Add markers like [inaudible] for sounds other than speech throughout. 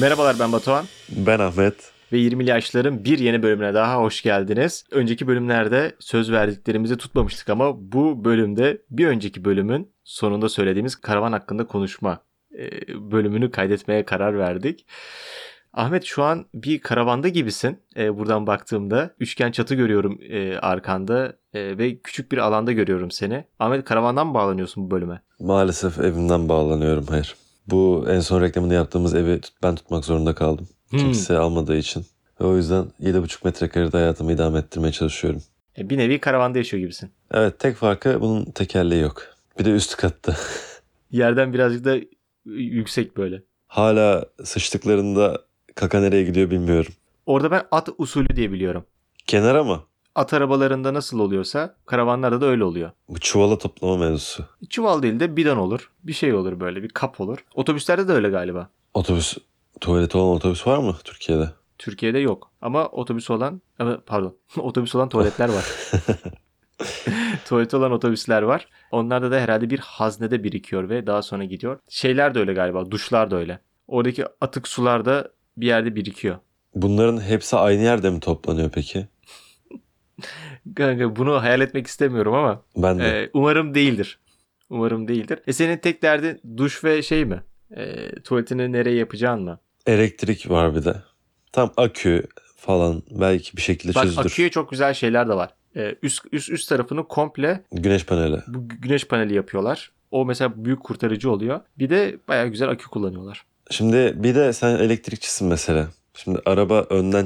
Merhabalar ben Batuhan Ben Ahmet. ve 20'li yaşların bir yeni bölümüne daha hoş geldiniz. Önceki bölümlerde söz verdiklerimizi tutmamıştık ama bu bölümde bir önceki bölümün sonunda söylediğimiz karavan hakkında konuşma e, bölümünü kaydetmeye karar verdik. Ahmet şu an bir karavanda gibisin e, buradan baktığımda. Üçgen çatı görüyorum e, arkanda e, ve küçük bir alanda görüyorum seni. Ahmet karavandan mı bağlanıyorsun bu bölüme? Maalesef evimden bağlanıyorum. Hayır. Bu en son reklamını yaptığımız evi ben tutmak zorunda kaldım. Hmm. Kimse almadığı için. Ve o yüzden 7,5 metrekarede hayatımı idame ettirmeye çalışıyorum. E, bir nevi karavanda yaşıyor gibisin. Evet tek farkı bunun tekerleği yok. Bir de üst katta. [laughs] Yerden birazcık da yüksek böyle. Hala sıçtıklarında kaka nereye gidiyor bilmiyorum. Orada ben at usulü diye biliyorum. Kenara mı? At arabalarında nasıl oluyorsa karavanlarda da öyle oluyor. Bu çuvala toplama mevzusu. Çuval değil de bidon olur. Bir şey olur böyle bir kap olur. Otobüslerde de öyle galiba. Otobüs, tuvaleti olan otobüs var mı Türkiye'de? Türkiye'de yok. Ama otobüs olan pardon [laughs] otobüs olan tuvaletler var. [laughs] Tuvaleti olan otobüsler var. Onlarda da herhalde bir haznede birikiyor ve daha sonra gidiyor. Şeyler de öyle galiba. Duşlar da öyle. Oradaki atık sular da bir yerde birikiyor. Bunların hepsi aynı yerde mi toplanıyor peki? Kanka bunu hayal etmek istemiyorum ama Ben de. Ee, umarım değildir. Umarım değildir. E senin tek derdin duş ve şey mi? Ee, tuvaletini nereye yapacağın mı? Elektrik var bir de. Tam akü falan belki bir şekilde Bak çözülür. aküye çok güzel şeyler de var. Ee, üst, üst üst tarafını komple Güneş paneli. bu gü- güneş paneli yapıyorlar. O mesela büyük kurtarıcı oluyor. Bir de bayağı güzel akü kullanıyorlar. Şimdi bir de sen elektrikçisin mesela. Şimdi araba önden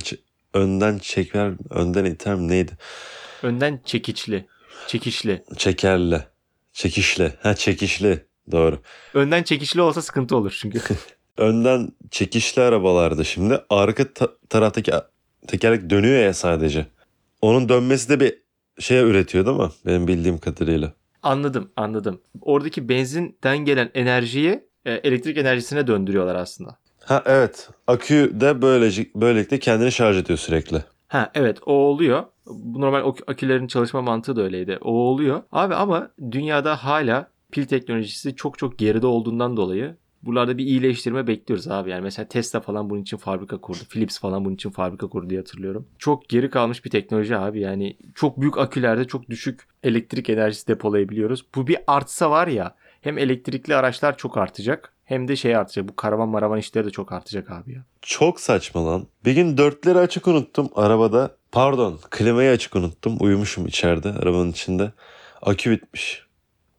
önden çeker, önden iter mi neydi? Önden çekiçli. Çekişli. Çekerle. Çekişle. Ha çekişli. Doğru. Önden çekişli olsa sıkıntı olur çünkü. [laughs] Önden çekişli arabalarda şimdi arka ta- taraftaki tekerlek dönüyor ya sadece. Onun dönmesi de bir şeye üretiyor değil mi? Benim bildiğim kadarıyla. anladım anladım. Oradaki benzinden gelen enerjiyi e, elektrik enerjisine döndürüyorlar aslında. Ha evet. Akü de böylece, böylelikle kendini şarj ediyor sürekli. Ha evet o oluyor. Bu normal akülerin çalışma mantığı da öyleydi. O oluyor. Abi ama dünyada hala pil teknolojisi çok çok geride olduğundan dolayı buralarda bir iyileştirme bekliyoruz abi. Yani mesela Tesla falan bunun için fabrika kurdu. Philips falan bunun için fabrika kurdu diye hatırlıyorum. Çok geri kalmış bir teknoloji abi. Yani çok büyük akülerde çok düşük elektrik enerjisi depolayabiliyoruz. Bu bir artsa var ya hem elektrikli araçlar çok artacak hem de şey artacak. Bu karavan maravan işleri de çok artacak abi ya. Çok saçma lan. Bir gün dörtleri açık unuttum arabada. Pardon klimayı açık unuttum. Uyumuşum içeride arabanın içinde. Akü bitmiş.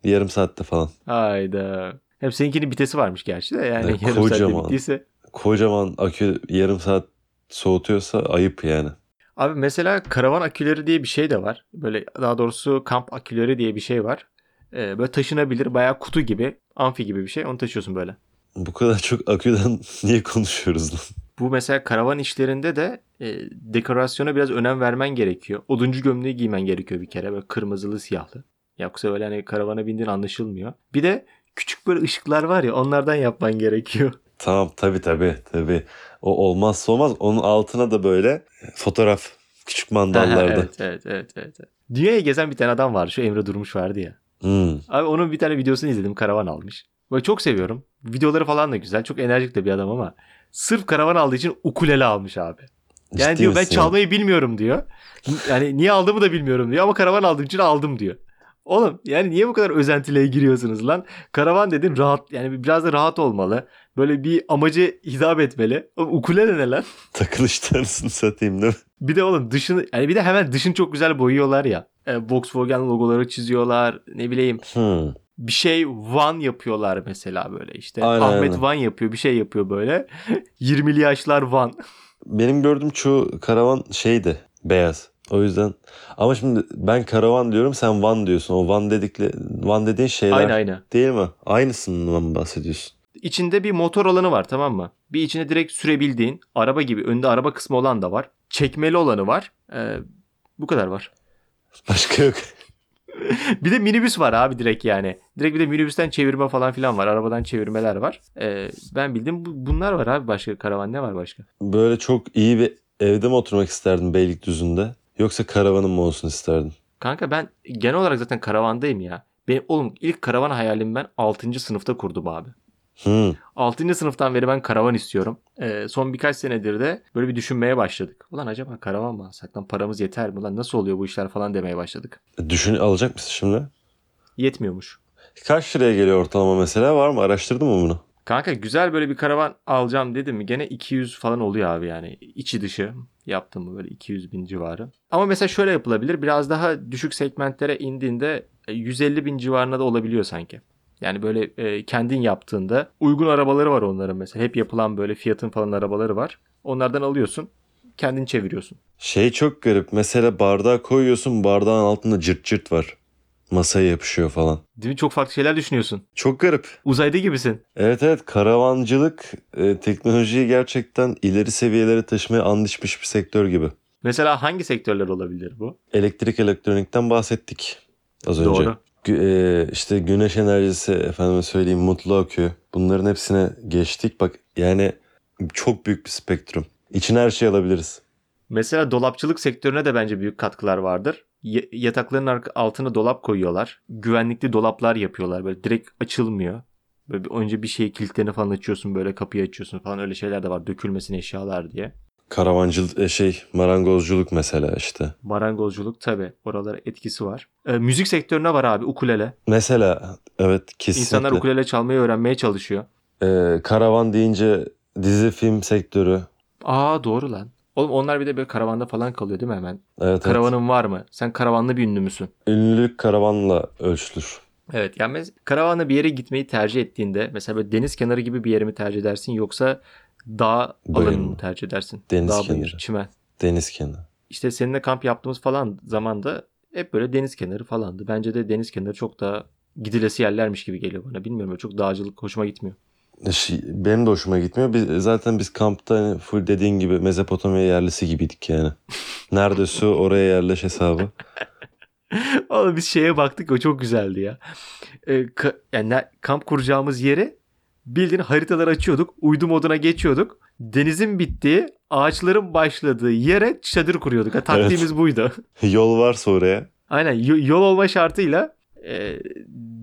Yarım saatte falan. Hayda. Hem seninkinin vitesi varmış gerçi de yani Evet, yarım saatte kocaman. bittiyse. Kocaman akü yarım saat soğutuyorsa ayıp yani. Abi mesela karavan aküleri diye bir şey de var. Böyle daha doğrusu kamp aküleri diye bir şey var. Ee, böyle taşınabilir bayağı kutu gibi amfi gibi bir şey onu taşıyorsun böyle. Bu kadar çok aküden [laughs] niye konuşuyoruz lan? Bu mesela karavan işlerinde de e, dekorasyona biraz önem vermen gerekiyor. Oduncu gömleği giymen gerekiyor bir kere böyle kırmızılı siyahlı. Yoksa öyle hani karavana bindiğin anlaşılmıyor. Bir de küçük böyle ışıklar var ya onlardan yapman gerekiyor. [laughs] Tamam tabii tabii tabii. O olmazsa olmaz. Onun altına da böyle fotoğraf küçük mandallarda. evet, evet, evet, evet. evet. Dünyayı gezen bir tane adam vardı. Şu Emre Durmuş vardı ya. Hmm. Abi onun bir tane videosunu izledim. Karavan almış. Böyle çok seviyorum. Videoları falan da güzel. Çok enerjik de bir adam ama sırf karavan aldığı için ukulele almış abi. Yani Ciddi diyor ben ya? çalmayı bilmiyorum diyor. Yani niye aldığımı da bilmiyorum diyor ama karavan aldığım için aldım diyor. Oğlum yani niye bu kadar özentiliğe giriyorsunuz lan? Karavan dedin rahat yani biraz da rahat olmalı. Böyle bir amacı hitap etmeli. Oğlum, ukulele ne lan? Takılışlarını satayım değil mi? Bir de oğlum dışını yani bir de hemen dışını çok güzel boyuyorlar ya. E, Volkswagen logoları çiziyorlar. Ne bileyim Hmm. bir şey Van yapıyorlar mesela böyle işte. Aynen, Ahmet aynen. Van yapıyor bir şey yapıyor böyle. [laughs] 20'li yaşlar Van. Benim gördüğüm çoğu karavan şeydi. Beyaz. O yüzden ama şimdi ben karavan diyorum sen van diyorsun. O van dedikle van dediğin şeyler Aynı aynı. değil mi? Aynısından mı bahsediyorsun? İçinde bir motor alanı var tamam mı? Bir içine direkt sürebildiğin araba gibi önünde araba kısmı olan da var. Çekmeli olanı var. Ee, bu kadar var. Başka yok. [laughs] bir de minibüs var abi direkt yani. Direkt bir de minibüsten çevirme falan filan var. Arabadan çevirmeler var. Ee, ben bildim bu, bunlar var abi başka karavan ne var başka? Böyle çok iyi bir evde mi oturmak isterdin Beylikdüzü'nde? Yoksa karavanın mı olsun isterdin? Kanka ben genel olarak zaten karavandayım ya. Benim oğlum ilk karavan hayalimi ben 6. sınıfta kurdum abi. Hı. 6. sınıftan beri ben karavan istiyorum. Ee, son birkaç senedir de böyle bir düşünmeye başladık. Ulan acaba karavan mı alsak lan paramız yeter mi? Ulan nasıl oluyor bu işler falan demeye başladık. Düşün alacak mısın şimdi? Yetmiyormuş. Kaç liraya geliyor ortalama mesela var mı? Araştırdın mı bunu? Kanka güzel böyle bir karavan alacağım dedim mi gene 200 falan oluyor abi yani. içi dışı yaptım mı böyle 200 bin civarı. Ama mesela şöyle yapılabilir biraz daha düşük segmentlere indiğinde e, 150 bin civarına da olabiliyor sanki. Yani böyle e, kendin yaptığında uygun arabaları var onların mesela. Hep yapılan böyle fiyatın falan arabaları var. Onlardan alıyorsun kendin çeviriyorsun. Şey çok garip. Mesela bardağı koyuyorsun bardağın altında cırt cırt var. Masaya yapışıyor falan. Değil mi? Çok farklı şeyler düşünüyorsun. Çok garip. Uzayda gibisin. Evet evet karavancılık e, teknolojiyi gerçekten ileri seviyelere taşımaya andışmış bir sektör gibi. Mesela hangi sektörler olabilir bu? Elektrik elektronikten bahsettik az önce. Doğru. E, işte güneş enerjisi efendime söyleyeyim mutlu akü bunların hepsine geçtik. Bak yani çok büyük bir spektrum. İçine her şeyi alabiliriz. Mesela dolapçılık sektörüne de bence büyük katkılar vardır. Yatakların altına dolap koyuyorlar. Güvenlikli dolaplar yapıyorlar. Böyle direkt açılmıyor. Böyle önce bir şeyi kilitlerini falan açıyorsun böyle kapıyı açıyorsun falan öyle şeyler de var. Dökülmesin eşyalar diye. Karavancılık e, şey marangozculuk mesela işte. Marangozculuk tabi oralara etkisi var. Ee, müzik sektörüne var abi ukulele. Mesela evet kesinlikle. İnsanlar ukulele çalmayı öğrenmeye çalışıyor. E, karavan deyince dizi film sektörü. Aa doğru lan. Oğlum onlar bir de böyle karavanda falan kalıyor değil mi hemen? Evet, evet. Karavanın var mı? Sen karavanlı bir ünlü müsün? Ünlülük karavanla ölçülür. Evet yani mes- karavanla bir yere gitmeyi tercih ettiğinde mesela böyle deniz kenarı gibi bir yeri mi tercih edersin yoksa dağ Bayır alanı mı? tercih edersin? Deniz dağ kenarı. bayır, çimen. Deniz kenarı. İşte seninle kamp yaptığımız falan zamanda hep böyle deniz kenarı falandı. Bence de deniz kenarı çok daha gidilesi yerlermiş gibi geliyor bana. Bilmiyorum çok dağcılık hoşuma gitmiyor. Şey, benim de hoşuma gitmiyor. Biz, zaten biz kampta hani full dediğin gibi Mezopotamya yerlisi gibiydik yani. [laughs] Nerede su oraya yerleş hesabı. Oğlum biz şeye baktık o çok güzeldi ya. Ee, ka- yani kamp kuracağımız yere bildiğin haritaları açıyorduk. Uydu moduna geçiyorduk. Denizin bittiği, ağaçların başladığı yere çadır kuruyorduk. Ha, taktiğimiz buydu. [laughs] Yol varsa oraya. Aynen yo- yol olma şartıyla e,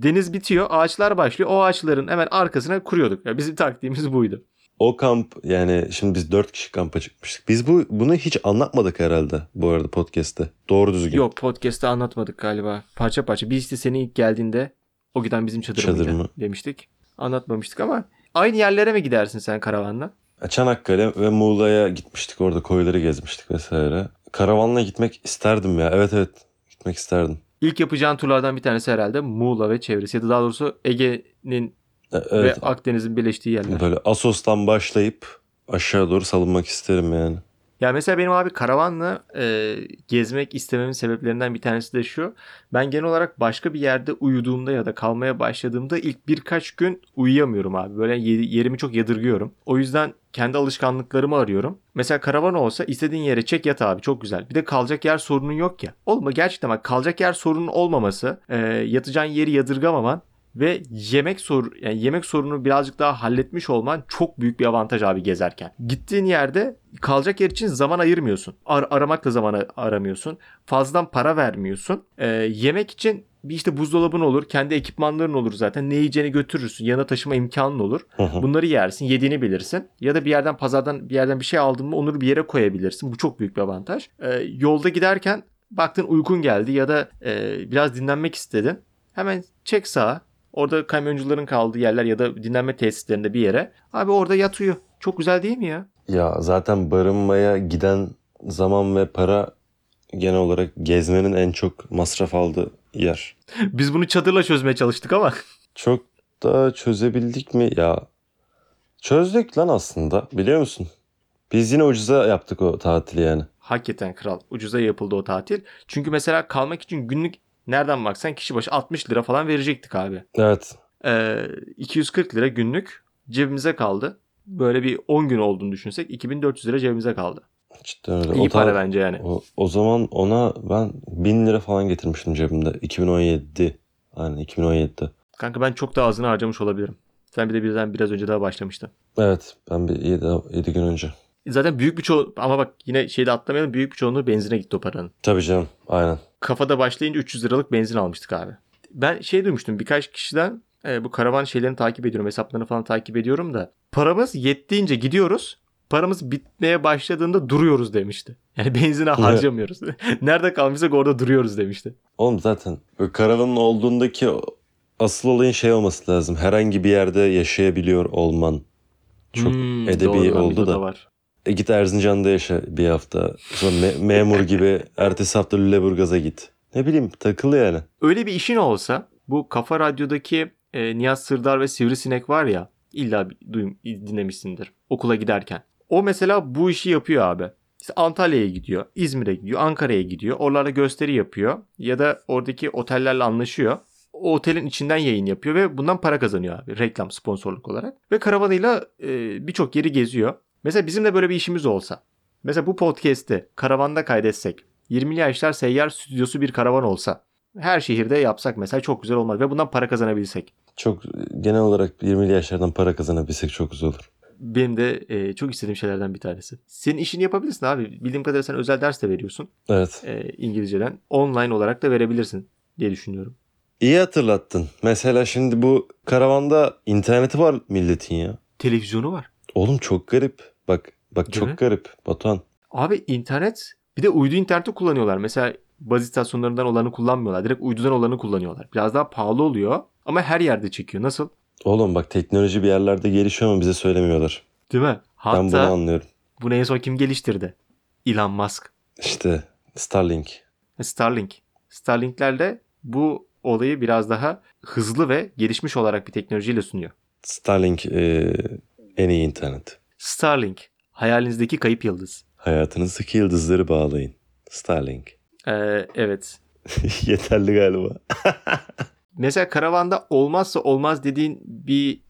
deniz bitiyor, ağaçlar başlıyor. O ağaçların hemen arkasına kuruyorduk. Ya bizim taktiğimiz buydu. O kamp yani şimdi biz dört kişi kampa çıkmıştık. Biz bu bunu hiç anlatmadık herhalde bu arada podcast'te. Doğru düzgün. Yok podcast'te anlatmadık galiba. Parça parça. Biz işte senin ilk geldiğinde o giden bizim çadır, Çadır mı? demiştik. Anlatmamıştık ama aynı yerlere mi gidersin sen karavanla? Çanakkale ve Muğla'ya gitmiştik. Orada koyları gezmiştik vesaire. Karavanla gitmek isterdim ya. Evet evet gitmek isterdim. İlk yapacağın turlardan bir tanesi herhalde Muğla ve çevresi ya da daha doğrusu Ege'nin E- Evet. ve Akdeniz'in birleştiği yerler. Böyle Asos'tan başlayıp aşağı doğru salınmak isterim yani. Ya mesela benim abi karavanla e, gezmek istememin sebeplerinden bir tanesi de şu. Ben genel olarak başka bir yerde uyuduğumda ya da kalmaya başladığımda ilk birkaç gün uyuyamıyorum abi. Böyle ye- yerimi çok yadırgıyorum. O yüzden kendi alışkanlıklarımı arıyorum. Mesela karavan olsa istediğin yere çek yat abi çok güzel. Bir de kalacak yer sorunun yok ya. Oğlum gerçekten bak kalacak yer sorunun olmaması, e, yatacağın yeri yadırgamaman ve yemek sor yani yemek sorununu birazcık daha halletmiş olman çok büyük bir avantaj abi gezerken. Gittiğin yerde kalacak yer için zaman ayırmıyorsun. Ar- aramakla zaman a- aramıyorsun. Fazladan para vermiyorsun. Ee, yemek için bir işte buzdolabın olur, kendi ekipmanların olur zaten. Ne yiyeceğini götürürsün. Yanına taşıma imkanın olur. Hı hı. Bunları yersin, yediğini bilirsin. Ya da bir yerden pazardan bir yerden bir şey aldın mı onu bir yere koyabilirsin. Bu çok büyük bir avantaj. Ee, yolda giderken baktın uykun geldi ya da e, biraz dinlenmek istedin. Hemen çek sağa. Orada kamyoncuların kaldığı yerler ya da dinlenme tesislerinde bir yere. Abi orada yat uyu. Çok güzel değil mi ya? Ya zaten barınmaya giden zaman ve para genel olarak gezmenin en çok masraf aldığı yer. [laughs] Biz bunu çadırla çözmeye çalıştık ama. [laughs] Çok da çözebildik mi? Ya çözdük lan aslında biliyor musun? Biz yine ucuza yaptık o tatili yani. Hakikaten kral. Ucuza yapıldı o tatil. Çünkü mesela kalmak için günlük nereden baksan kişi başı 60 lira falan verecektik abi. Evet. Ee, 240 lira günlük cebimize kaldı. Böyle bir 10 gün olduğunu düşünsek 2400 lira cebimize kaldı. Cidden öyle. İyi O para ta- bence yani. O, o zaman ona ben 1000 lira falan getirmiştim cebimde. 2017. Aynen 2017'de. Kanka ben çok daha azını harcamış olabilirim. Sen bir de birden biraz önce daha başlamıştın. Evet ben bir 7, 7 gün önce. Zaten büyük bir çoğu ama bak yine şeyde atlamayalım büyük bir çoğunluğu benzine gitti o paranın. Tabii canım aynen. Kafada başlayınca 300 liralık benzin almıştık abi. Ben şey duymuştum birkaç kişiden e, bu karavan şeylerini takip ediyorum. Hesaplarını falan takip ediyorum da. Paramız yettiğince gidiyoruz. Paramız bitmeye başladığında duruyoruz demişti. Yani benzine harcamıyoruz. [laughs] Nerede kalmışsak orada duruyoruz demişti. Oğlum zaten karavanın olduğundaki asıl olayın şey olması lazım. Herhangi bir yerde yaşayabiliyor olman. Çok Hmm, edebi doğru oldu o da. var. E git Erzincan'da yaşa bir hafta. Sonra me- memur gibi ertesi hafta Lüleburgaz'a git. Ne bileyim takıl yani. Öyle bir işin olsa bu Kafa Radyo'daki e, Nihat Sırdar ve Sivrisinek var ya illa bir duyum, dinlemişsindir okula giderken. O mesela bu işi yapıyor abi. İşte Antalya'ya gidiyor, İzmir'e gidiyor, Ankara'ya gidiyor. Oralarda gösteri yapıyor ya da oradaki otellerle anlaşıyor. O otelin içinden yayın yapıyor ve bundan para kazanıyor abi. Reklam, sponsorluk olarak. Ve karavanıyla e, birçok yeri geziyor. Mesela bizim de böyle bir işimiz olsa. Mesela bu podcast'i karavanda kaydetsek. 20'li yaşlar seyyar stüdyosu bir karavan olsa. Her şehirde yapsak mesela çok güzel olmaz ve bundan para kazanabilsek. Çok genel olarak 20'li yaşlardan para kazanabilsek çok güzel olur. Benim de e, çok istediğim şeylerden bir tanesi. Senin işini yapabilirsin abi. Bildiğim kadarıyla sen özel ders de veriyorsun Evet. e, İngilizceden. Online olarak da verebilirsin diye düşünüyorum. İyi hatırlattın. Mesela şimdi bu karavanda interneti var milletin ya. Televizyonu var. Oğlum çok garip. Bak bak Değil çok mi? garip Batuhan. Abi internet bir de uydu interneti kullanıyorlar. Mesela baz istasyonlarından olanı kullanmıyorlar. Direkt uydudan olanı kullanıyorlar. Biraz daha pahalı oluyor ama her yerde çekiyor. Nasıl? Oğlum bak teknoloji bir yerlerde gelişiyor ama bize söylemiyorlar. Değil mi? Ben bunu Hatta anlıyorum. bunu en son kim geliştirdi? Elon Musk. İşte Starlink. Starlink. Starlink'lerle bu olayı biraz daha hızlı ve gelişmiş olarak bir teknolojiyle sunuyor. Starlink e, en iyi internet. Starlink. Hayalinizdeki kayıp yıldız. Hayatınızdaki yıldızları bağlayın. Starlink. Ee, evet. [laughs] Yeterli galiba. [laughs] Mesela karavanda olmazsa olmaz dediğin bir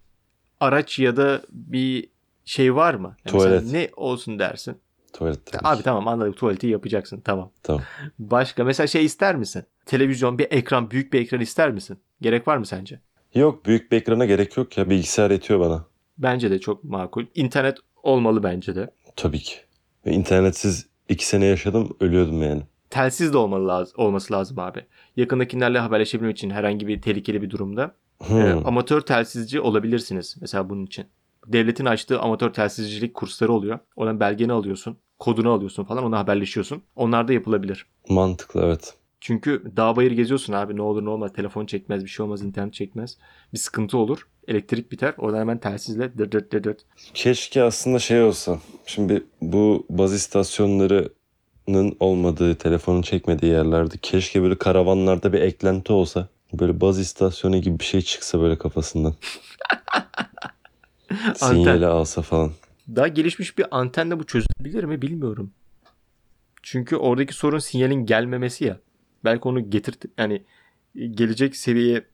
araç ya da bir şey var mı? Yani Tuvalet. ne olsun dersin? Tuvalet tabii Abi ki. tamam anladık tuvaleti yapacaksın tamam. Tamam. [laughs] Başka mesela şey ister misin? Televizyon bir ekran büyük bir ekran ister misin? Gerek var mı sence? Yok büyük bir ekrana gerek yok ya. Bilgisayar yetiyor bana. Bence de çok makul. İnternet olmalı bence de. Tabii ki. Ve internetsiz iki sene yaşadım ölüyordum yani. Telsiz de olmalı lazım, olması lazım abi. Yakındakilerle haberleşebilmek için herhangi bir tehlikeli bir durumda. Hmm. Ee, amatör telsizci olabilirsiniz mesela bunun için. Devletin açtığı amatör telsizcilik kursları oluyor. Ona belgeni alıyorsun, kodunu alıyorsun falan ona haberleşiyorsun. Onlar da yapılabilir. Mantıklı evet. Çünkü dağ bayır geziyorsun abi ne olur ne olmaz telefon çekmez bir şey olmaz internet çekmez. Bir sıkıntı olur elektrik biter oradan hemen telsizle dırt dırt dırt dırt. Keşke aslında şey olsa. Şimdi bu baz istasyonlarının olmadığı, telefonun çekmediği yerlerde keşke böyle karavanlarda bir eklenti olsa. Böyle baz istasyonu gibi bir şey çıksa böyle kafasından. [laughs] Sinyali alsa falan. Daha gelişmiş bir antenle bu çözülebilir mi bilmiyorum. Çünkü oradaki sorun sinyalin gelmemesi ya. Belki onu getirt yani gelecek seviyeye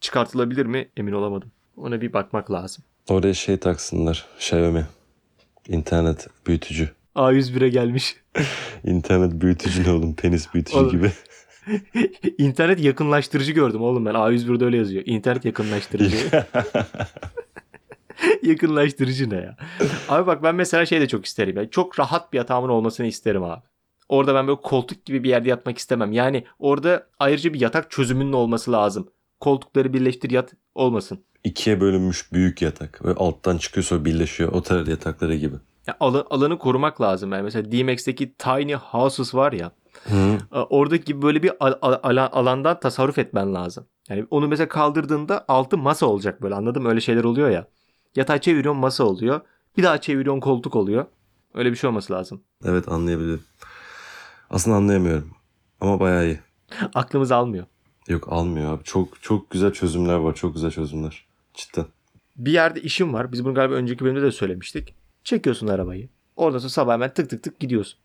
çıkartılabilir mi emin olamadım. Ona bir bakmak lazım. Oraya şey taksınlar. Xiaomi. İnternet büyütücü. A101'e gelmiş. [laughs] İnternet büyütücü ne oğlum? Penis büyütücü Oğlum. gibi. [laughs] İnternet yakınlaştırıcı gördüm oğlum ben. A101'de öyle yazıyor. İnternet yakınlaştırıcı. [laughs] yakınlaştırıcı ne ya? Abi bak ben mesela şey de çok isterim. Yani çok rahat bir yatağımın olmasını isterim abi. Orada ben böyle koltuk gibi bir yerde yatmak istemem. Yani orada ayrıca bir yatak çözümünün olması lazım. Koltukları birleştir yat olmasın. İkiye bölünmüş büyük yatak. Ve alttan çıkıyor sonra birleşiyor. Otel yatakları gibi. Ya alı- alanı korumak lazım. Yani mesela DMX'teki Tiny Houses var ya. Hı. e, Oradaki gibi böyle bir al- al- alan- alandan tasarruf etmen lazım. Yani onu mesela kaldırdığında altı masa olacak böyle anladın mı? Öyle şeyler oluyor ya. Yatağı çeviriyorsun masa oluyor. Bir daha çeviriyorsun koltuk oluyor. Öyle bir şey olması lazım. Evet anlayabilirim. Aslında anlayamıyorum. Ama bayağı iyi. [laughs] Aklımız almıyor. Yok almıyor abi. Çok çok güzel çözümler var. Çok güzel çözümler. Cidden. Bir yerde işim var. Biz bunu galiba önceki bölümde de söylemiştik. Çekiyorsun arabayı. Oradan sonra sabah hemen tık tık tık gidiyorsun.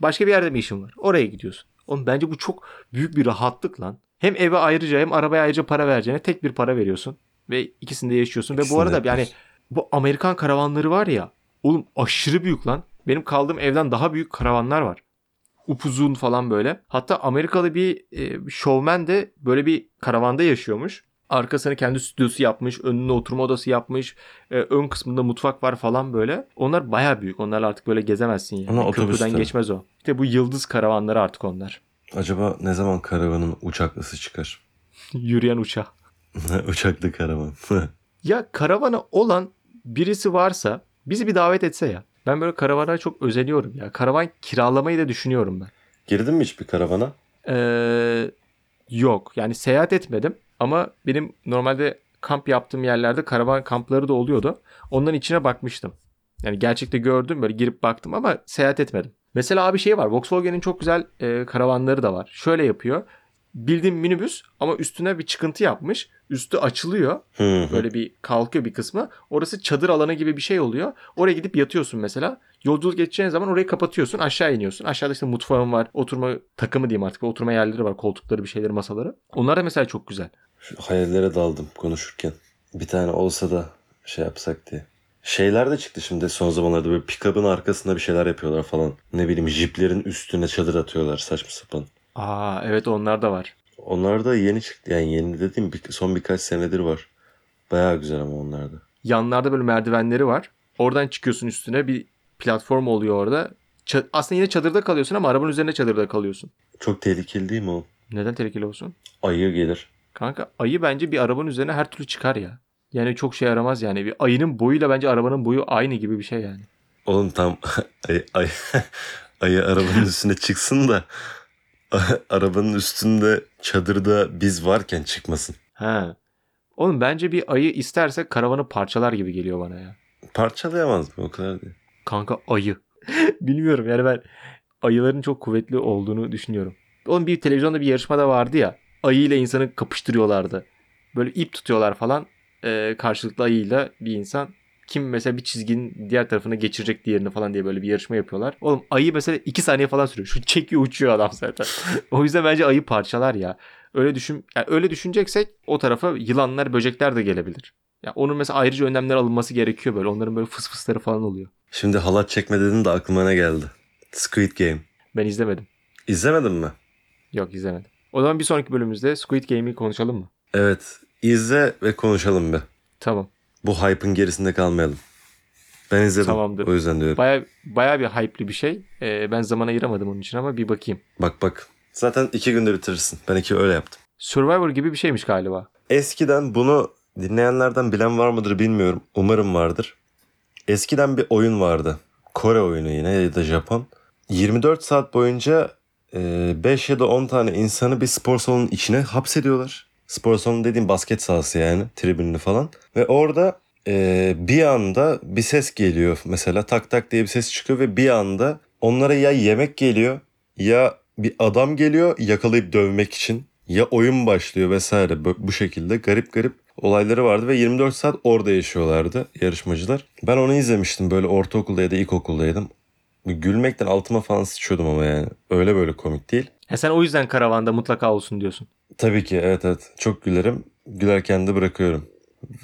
Başka bir yerde mi işin var? Oraya gidiyorsun. Oğlum bence bu çok büyük bir rahatlık lan. Hem eve ayrıca hem arabaya ayrıca para vereceğine tek bir para veriyorsun. Ve ikisinde yaşıyorsun. Ve İkisini bu de arada yani yapıyorsun. bu Amerikan karavanları var ya. Oğlum aşırı büyük lan. Benim kaldığım evden daha büyük karavanlar var. Upuzun falan böyle. Hatta Amerikalı bir e, şovmen de böyle bir karavanda yaşıyormuş. Arkasını kendi stüdyosu yapmış. Önüne oturma odası yapmış. e, ön kısmında mutfak var falan böyle. Onlar baya büyük. Onlarla artık böyle gezemezsin yani. Ama Köprüden otobüste. geçmez o. İşte bu yıldız karavanları artık onlar. Acaba ne zaman karavanın uçaklısı çıkar? [laughs] Yürüyen uçağı. [laughs] Uçaklı karavan. [laughs] Ya karavana olan birisi varsa bizi bir davet etse ya. Ben böyle karavana çok özeniyorum ya. Karavan kiralamayı da düşünüyorum ben. Girdin mi hiç bir karavana? Ee, yok yani seyahat etmedim ama benim normalde kamp yaptığım yerlerde karavan kampları da oluyordu. Onların içine bakmıştım. Yani gerçekte gördüm böyle girip baktım ama seyahat etmedim. Mesela abi şey var Volkswagen'in çok güzel e, karavanları da var. Şöyle yapıyor. Bildiğin minibüs ama üstüne bir çıkıntı yapmış. Üstü açılıyor. Böyle bir kalkıyor bir kısmı. Orası çadır alanı gibi bir şey oluyor. Oraya gidip yatıyorsun mesela. Yolculuk geçeceğin zaman orayı kapatıyorsun. Aşağı iniyorsun. Aşağıda işte mutfağın var. Oturma takımı diyeyim artık. Oturma yerleri var. Koltukları bir şeyleri masaları. Onlar da mesela çok güzel. Şu hayallere daldım konuşurken. Bir tane olsa da şey yapsak diye. Şeyler de çıktı şimdi son zamanlarda böyle pick-up'ın arkasında bir şeyler yapıyorlar falan. Ne bileyim jiplerin üstüne çadır atıyorlar saçma sapan. Aa evet onlar da var. Onlar da yeni çıktı yani yeni dediğim bir, son birkaç senedir var. Bayağı güzel ama onlar da. Yanlarda böyle merdivenleri var. Oradan çıkıyorsun üstüne bir platform oluyor orada. Ça- aslında yine çadırda kalıyorsun ama arabanın üzerinde çadırda kalıyorsun. Çok tehlikeli değil mi o? Neden tehlikeli olsun? Ayı gelir. Kanka ayı bence bir arabanın üzerine her türlü çıkar ya. Yani çok şey yaramaz yani. Bir ayının boyuyla bence arabanın boyu aynı gibi bir şey yani. Oğlum tam [laughs] ay, ay, [laughs] ayı arabanın üstüne çıksın da [laughs] arabanın üstünde çadırda biz varken çıkmasın. Ha. Oğlum bence bir ayı isterse karavanı parçalar gibi geliyor bana ya. Parçalayamaz mı o kadar değil. Kanka ayı. [laughs] Bilmiyorum yani ben ayıların çok kuvvetli olduğunu düşünüyorum. Oğlum bir televizyonda bir yarışmada vardı ya. Ayı ile insanı kapıştırıyorlardı. Böyle ip tutuyorlar falan. Ee, karşılıklı ayıyla bir insan. Kim mesela bir çizginin diğer tarafına geçirecek diğerini falan diye böyle bir yarışma yapıyorlar. Oğlum ayı mesela 2 saniye falan sürüyor. Şu çekiyor uçuyor adam zaten. [laughs] o yüzden bence ayı parçalar ya. Öyle düşün yani öyle düşüneceksek o tarafa yılanlar, böcekler de gelebilir. Ya onun mesela ayrıca önlemler alınması gerekiyor böyle. Onların böyle fıs fısları falan oluyor. Şimdi halat çekme dedin de aklıma ne geldi? Squid Game. Ben izlemedim. İzlemedin mi? Yok izlemedim. O zaman bir sonraki bölümümüzde Squid Game'i konuşalım mı? Evet. İzle ve konuşalım be. Tamam. Bu hype'ın gerisinde kalmayalım. Ben izledim. Tamamdır. O yüzden diyorum. Baya baya bir hype'li bir şey. Ee, ben zaman ayıramadım onun için ama bir bakayım. Bak bak. Zaten iki günde bitirirsin. Ben iki öyle yaptım. Survivor gibi bir şeymiş galiba. Eskiden bunu dinleyenlerden bilen var mıdır bilmiyorum. Umarım vardır. Eskiden bir oyun vardı. Kore oyunu yine ya da Japon. 24 saat boyunca 5 ya da 10 tane insanı bir spor salonunun içine hapsediyorlar. Spor salonu dediğim basket sahası yani tribünlü falan. Ve orada e, bir anda bir ses geliyor. Mesela tak tak diye bir ses çıkıyor ve bir anda onlara ya yemek geliyor ya bir adam geliyor yakalayıp dövmek için ya oyun başlıyor vesaire bu, şekilde garip garip olayları vardı ve 24 saat orada yaşıyorlardı yarışmacılar. Ben onu izlemiştim böyle ortaokulda ya da ilkokuldaydım. Gülmekten altıma falan sıçıyordum ama yani. Öyle böyle komik değil. Ha, sen o yüzden karavanda mutlaka olsun diyorsun. Tabii ki evet evet. Çok gülerim. Gülerken de bırakıyorum.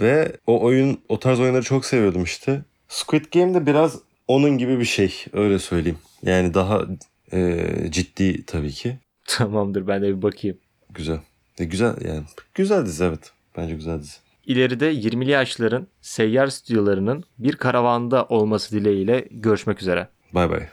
Ve o oyun, o tarz oyunları çok seviyordum işte. Squid Game de biraz onun gibi bir şey. Öyle söyleyeyim. Yani daha e, ciddi tabii ki. [laughs] Tamamdır ben de bir bakayım. Güzel. E, güzel yani. Güzel dizi evet. Bence güzel dizi. İleride 20'li yaşların seyyar stüdyolarının bir karavanda olması dileğiyle görüşmek üzere. Bay bay.